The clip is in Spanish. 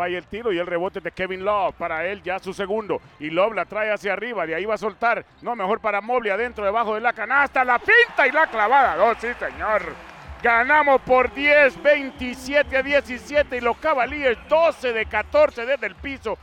falla el tiro y el rebote de Kevin Love. Para él ya su segundo. Y Love la trae hacia arriba. De ahí va a soltar. No, mejor para Mobley adentro, debajo de la canasta. La pinta y la clavada. Oh, sí, señor. Ganamos por 10, 27 a 17 y los Cavaliers 12 de 14 desde el piso